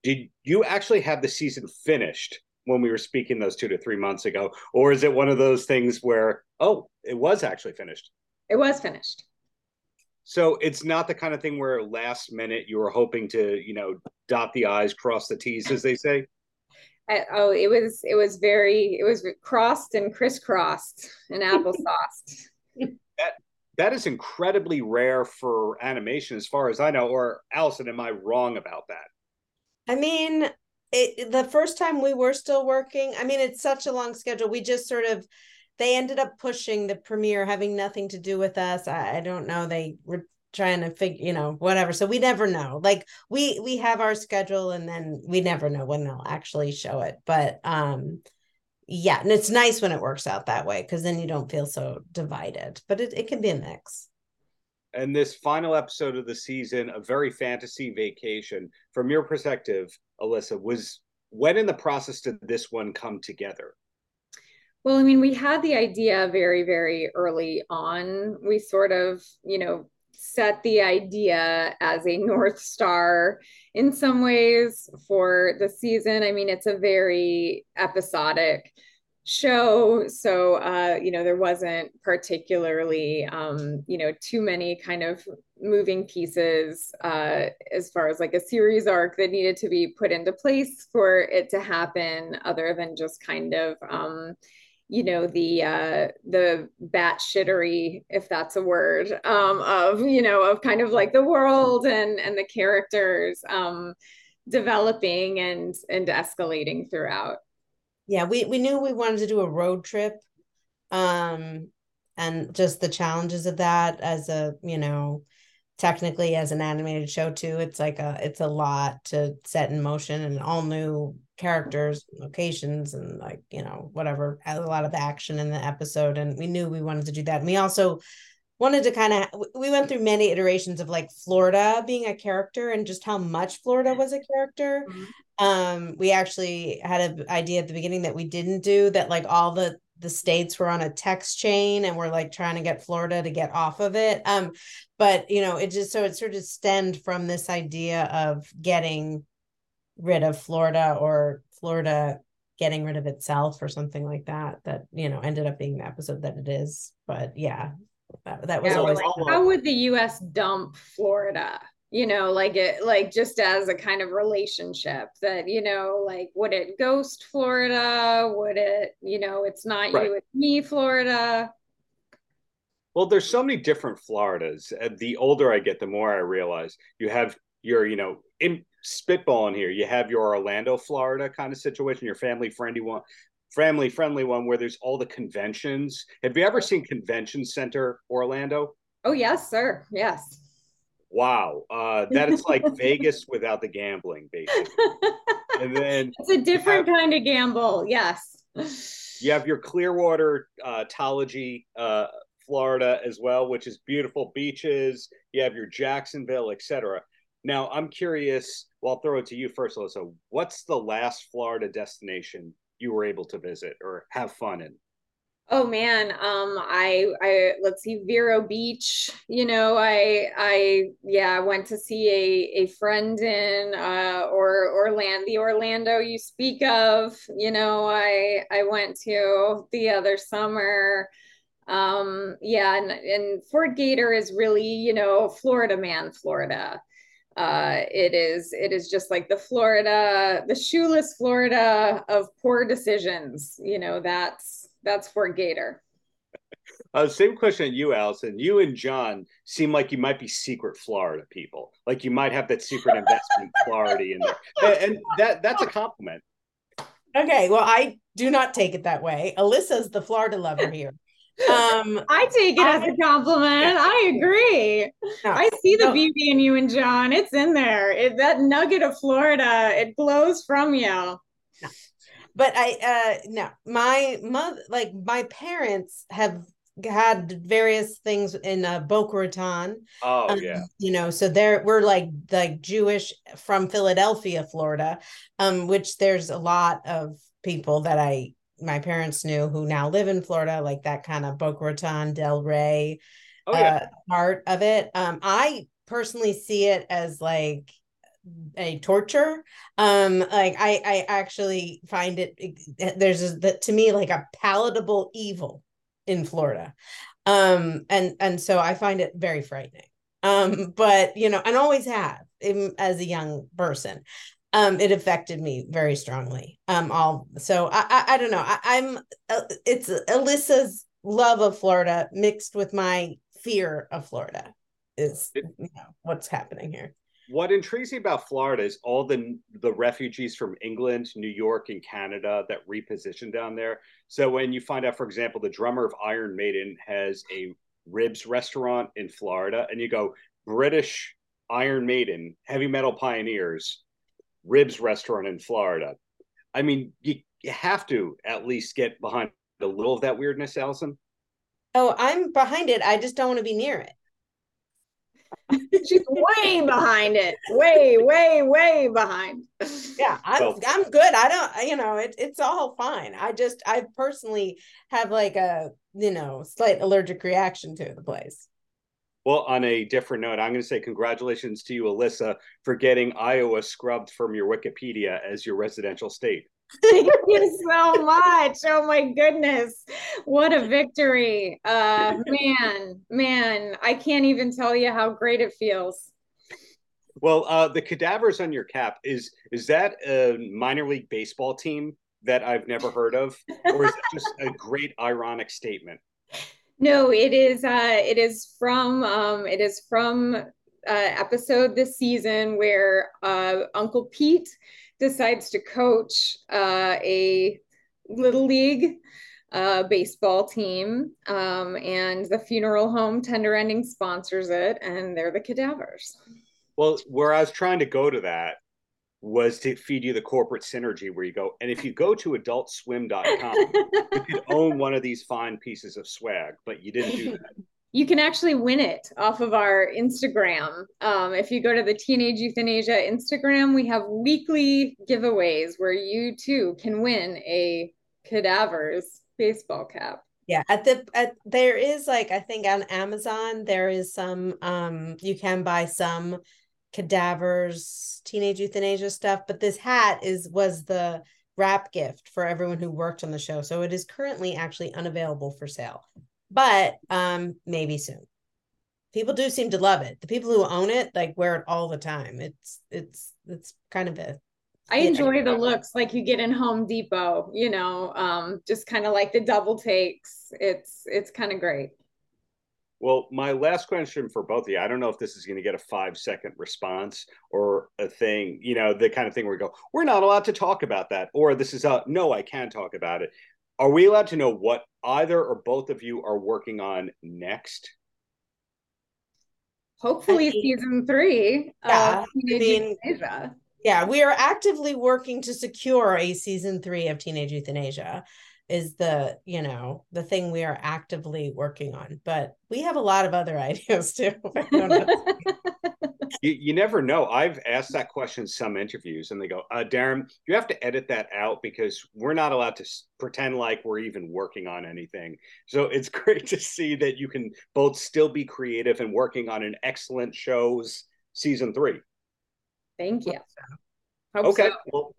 Did you actually have the season finished when we were speaking those two to three months ago, or is it one of those things where oh, it was actually finished? It was finished. So it's not the kind of thing where last minute you were hoping to, you know, dot the i's, cross the t's, as they say. I, oh, it was it was very it was crossed and crisscrossed and applesauce. that that is incredibly rare for animation, as far as I know. Or Alyson, am I wrong about that? I mean, it, the first time we were still working, I mean, it's such a long schedule. We just sort of, they ended up pushing the premiere, having nothing to do with us. I, I don't know. They were trying to figure, you know, whatever. So we never know. Like we we have our schedule, and then we never know when they'll actually show it. But um, yeah, and it's nice when it works out that way because then you don't feel so divided. But it it can be a mix. And this final episode of the season, a very fantasy vacation. From your perspective, Alissa, was when in the process did this one come together? Well, I mean, we had the idea very, very early on. We sort of, you know, set the idea as a North Star in some ways for the season. I mean, it's a very episodic show so uh you know there wasn't particularly um you know too many kind of moving pieces uh as far as like a series arc that needed to be put into place for it to happen other than just kind of um you know the uh the bat shittery if that's a word um of you know of kind of like the world and and the characters um developing and and escalating throughout. Yeah we we knew we wanted to do a road trip um and just the challenges of that as a you know technically as an animated show too it's like a it's a lot to set in motion and all new characters locations and like you know whatever a lot of action in the episode and we knew we wanted to do that and we also wanted to kind of we went through many iterations of like florida being a character and just how much florida was a character mm-hmm. um we actually had an idea at the beginning that we didn't do that like all the the states were on a text chain and we're like trying to get Florida to get off of it. Um, but you know, it just so it sort of stemmed from this idea of getting rid of Florida or Florida getting rid of itself or something like that that you know ended up being the episode that it is but yeah that, that was yeah, always like, how would the us dump florida you know like it like just as a kind of relationship that you know like would it ghost florida would it you know it's not Right. you it's me florida Well, there's so many different Floridas. Uh, The older I get, the more I realize you have your, you know, in spitballing here. You have your Orlando, Florida kind of situation, your family friendly one, family friendly one where there's all the conventions. Have you ever seen Convention Center Orlando? Oh yes, sir. Yes. Wow, uh, that is like Vegas without the gambling, basically. and then It's a different kind of gamble. Yes. you have your Clearwater uh, Tology, uh, Florida as well, which is beautiful beaches. You have your Jacksonville, etc. Now, I'm curious. Well, I'll throw it to you first, Alissa. What's the last Florida destination you were able to visit or have fun in? Oh man, um, I, I let's see, Vero Beach. You know, I, I, yeah, I went to see a a friend in uh, or Orlando, the Orlando you speak of. You know, I I went to the other summer. Um, yeah, and and Fort Gator is really, you know, Florida man, Florida. Uh, it is it is just like the Florida, the shoeless Florida of poor decisions. You know, that's that's Fort Gator. Uh, same question at you, Alyson. You and John seem like you might be secret Florida people. Like you might have that secret investment Florida in there, and, and that that's a compliment. Okay, well, I do not take it that way. Alissa's the Florida lover here. Um, I take it as a compliment. I agree. I see the no. beauty in you and John. It's in there. It, that nugget of Florida, it glows from you. but I uh no, my mother like my parents have had various things in uh, Boca Raton. Oh um, yeah. you know, so there we're like like Jewish from Philadelphia, Florida, um, which there's a lot of people that I my parents knew who now live in Florida, like that kind of Boca Raton, Del Rey Oh yeah. uh, part of it. Um, I personally see it as like a torture um like i i actually find it there's a, the, to me like a palatable evil in florida um and and so i find it very frightening um but you know and always have even as a young person um it affected me very strongly. Um all so i i, I don't know. I, i'm uh, it's alissa's love of florida mixed with my fear of florida is you know what's happening here. What intrigues me about Florida is all the the refugees from England, New York, and Canada that reposition down there. So when you find out, for example, the drummer of Iron Maiden has a ribs restaurant in Florida, and you go British Iron Maiden, heavy metal pioneers, ribs restaurant in Florida. I mean, you, you have to at least get behind a little of that weirdness, Alyson. oh i'm behind it i just don't want to be near it She's way behind it. Way, way, way behind. yeah i'm So- i'm good i don't you know it, it's all fine i just i personally have like a you know slight allergic reaction to the place Well, on a different note, I'm going to say congratulations to you, Alissa, for getting Iowa scrubbed from your Wikipedia as your residential state. Thank you so much. Oh my goodness. What a victory. Uh man, man, I can't even tell you how great it feels. Well, uh, the cadavers on your cap is is that a minor league baseball team that I've never heard of, or is it just a great ironic statement? No, it is uh it is from um it is from uh episode this season where uh Uncle Pete decides to coach uh a little league uh baseball team um and the funeral home tender ending sponsors it and they're the cadavers. Well, where I was trying to go to that was to feed you the corporate synergy where you go, and if you go to adultswim.com, you could own one of these fine pieces of swag, but you didn't do that. You can actually win it off of our Instagram. Um, if you go to the Teenage Euthanasia Instagram, we have weekly giveaways where you too can win a cadavers baseball cap. yeah at the at there is like i think on amazon there is some um you can buy some cadavers teenage euthanasia stuff but this hat is was the wrap gift for everyone who worked on the show. So it is currently actually unavailable for sale but um maybe soon. People do seem to love it. The people who own it like wear it all the time. It's it's it's kind of a I enjoy the looks like you get in Home Depot, you know, um, just kind of like the double takes. It's it's kind of great. Well, my last question for both of you, I don't know if this is going to get a five second response or a thing, you know, the kind of thing where we go, we're not allowed to talk about that, or this is a no, I can talk about it. Are we allowed to know what either or both of you are working on next? Hopefully, season three. Uh, yeah, of I Teenage mean, Euthanasia. Yeah, we are actively working to secure a season three of Teenage Euthanasia is the, you know, the thing we are actively working on. But we have a lot of other ideas too. I don't know. You, you never know. I've asked that question in some interviews, and they go, uh, Darren, you have to edit that out because we're not allowed to s- pretend like we're even working on anything. So it's great to see that you can both still be creative and working on an excellent show's season three. Thank you. Hope okay. so. Well,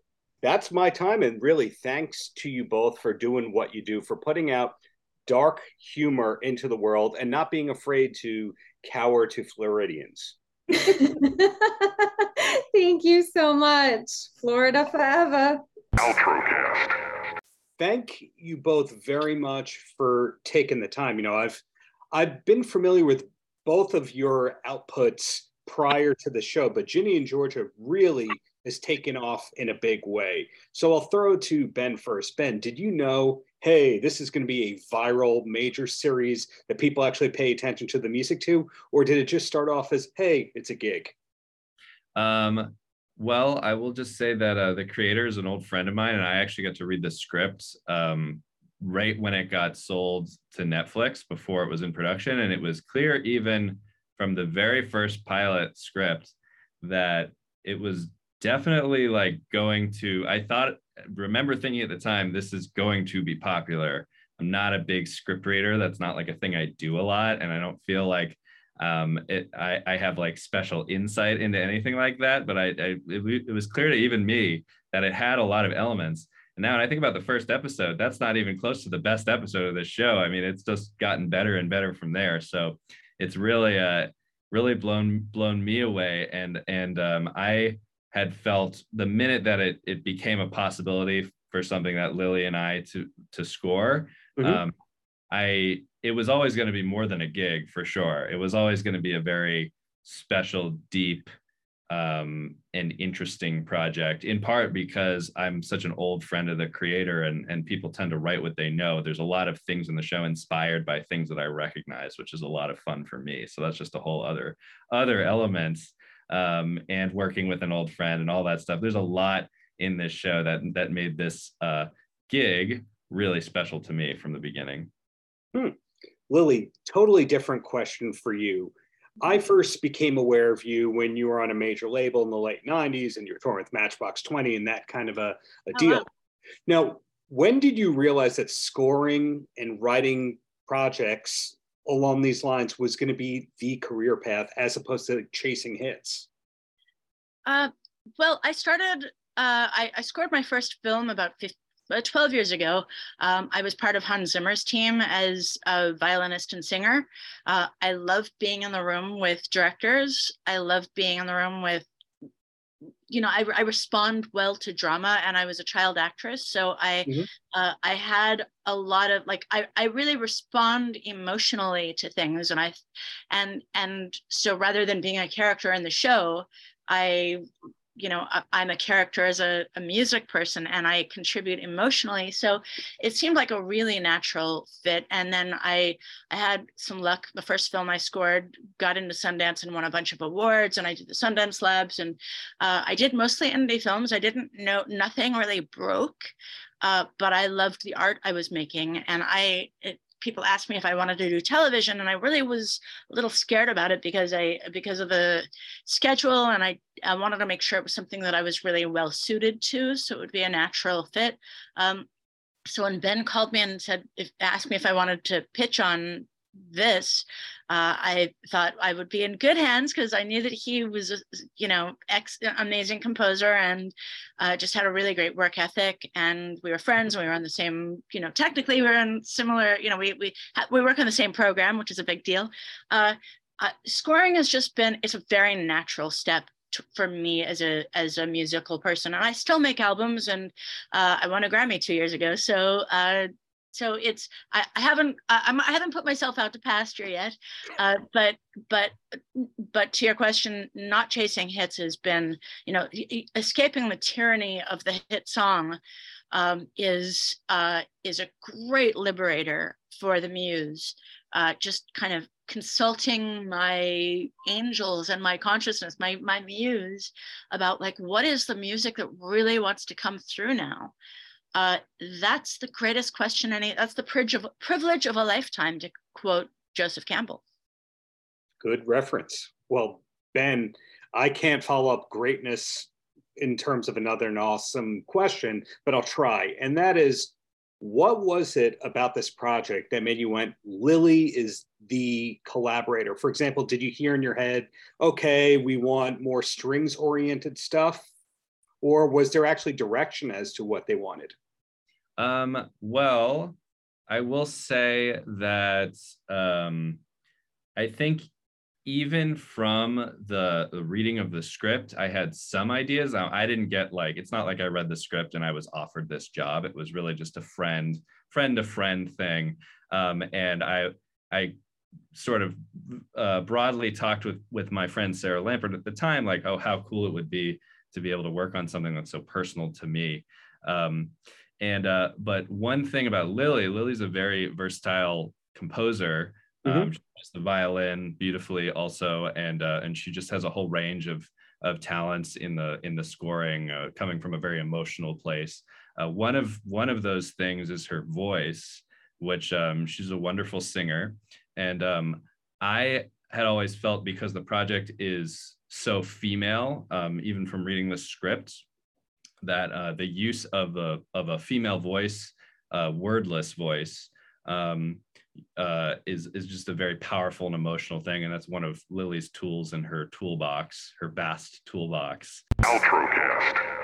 that's my time. And really, thanks to you both for doing what you do, for putting out dark humor into the world and not being afraid to cower to Floridians. Thank you so much. Florida forever. Thank you both very much for taking the time. You know, I've I've been familiar with both of your outputs prior to the show, but Ginny and Georgia really has taken off in a big way. So I'll throw to Ben first. Ben, did you know, hey, this is going to be a viral major series that people actually pay attention to the music to? Or did it just start off as, hey, it's a gig? Um, well, I will just say that uh, the creator is an old friend of mine, and I actually got to read the script um, right when it got sold to Netflix before it was in production. And it was clear, even from the very first pilot script, that it was definitely like going to. I thought, remember thinking at the time, this is going to be popular. I'm not a big script reader. That's not like a thing I do a lot. And I don't feel like um it I, I have like special insight into anything like that but i, I it, it was clear to even me that it had a lot of elements and now when i think about the first episode that's not even close to the best episode of this show i mean it's just gotten better and better from there so it's really uh really blown blown me away and and um i had felt the minute that it it became a possibility for something that lili and i to to score Mhm. um I it was always going to be more than a gig for sure. It was always going to be a very special, deep, um, and interesting project. In part because I'm such an old friend of the creator, and and people tend to write what they know. There's a lot of things in the show inspired by things that I recognize, which is a lot of fun for me. So that's just a whole other other elements. Um, and working with an old friend and all that stuff. There's a lot in this show that that made this uh, gig really special to me from the beginning. Hmm. Lili, totally different question for you. I first became aware of you when you were on a major label in the late 90s and you were touring with Matchbox 20 and that kind of a, a Oh, deal. wow. Now, when did you realize that scoring and writing projects along these lines was going to be the career path as opposed to chasing hits? Uh, well, I started. Uh, I, I scored my first film about 15, uh, 12 years ago. Um, I was part of Hans Zimmer's team as a violinist and singer. Uh, I love being in the room with directors. I love being in the room with you know, I, I respond well to drama and I was a child actress. So I, Mhm. uh, I had a lot of like, I, I really respond emotionally to things and I, and, and so rather than being a character in the show, I, you know, I, I'm a character as a, a music person and I contribute emotionally. So it seemed like a really natural fit. And then I, I had some luck. The first film I scored got into Sundance and won a bunch of awards. And I did the Sundance Labs, and uh, I did mostly indie films. I didn't know nothing really broke, uh, but I loved the art I was making, and I. It, people asked me if I wanted to do television, and I really was a little scared about it because I because of the schedule, and I I wanted to make sure it was something that I was really well suited to, so it would be a natural fit. Um, so when Ben called me and said, if asked me if I wanted to pitch on this, uh, I thought I would be in good hands because I knew that he was, you know, ex amazing composer and uh, just had a really great work ethic. And we were friends. We were on the same, you know, technically we were in similar, you know, we we we work on the same program, which is a big deal. Uh, uh, scoring has just been it's a very natural step for me as a as a musical person and i still make albums and uh, i won a grammy two years ago so uh, so it's I, I haven't I, I'm, haven't put myself out to pasture yet, uh, but but but to your question, not chasing hits has been you know escaping the tyranny of the hit song um, is uh, is a great liberator for the muse. Uh, just kind of consulting my angels and my consciousness, my my muse, about like what is the music that really wants to come through now uh, that's the greatest question any that's the privilege of, privilege of a lifetime to quote joseph campbell. Good reference. Well ben i can't follow up greatness in terms of another an awesome question but i'll try. And that is what was it about this project that made you went lili is the collaborator for example did you hear in your head okay we want more strings oriented stuff or was there actually direction as to what they wanted um, well, I will say that um, I think even from the, reading of the script, I had some ideas. I, I didn't get like it's not like I read the script and I was offered this job. It was really just a friend, friend to friend thing. Um, and I I sort of uh, broadly talked with with my friend Sarah Lampert at the time, like, oh, how cool it would be to be able to work on something that's so personal to me. Um, and uh, but one thing about Lili, Lili's a very versatile composer. Mm-hmm. Um, she plays the violin beautifully, also, and uh, and she just has a whole range of of talents in the in the scoring, uh, coming from a very emotional place. Uh, one of one of those things is her voice, which um, she's a wonderful singer, and um, I had always felt because the project is so female, um, even from reading the script, that uh, the use of a of a female voice, uh, wordless voice, um, uh, is is just a very powerful and emotional thing, and that's one of Lili's tools in her toolbox, her vast toolbox. Outrocast.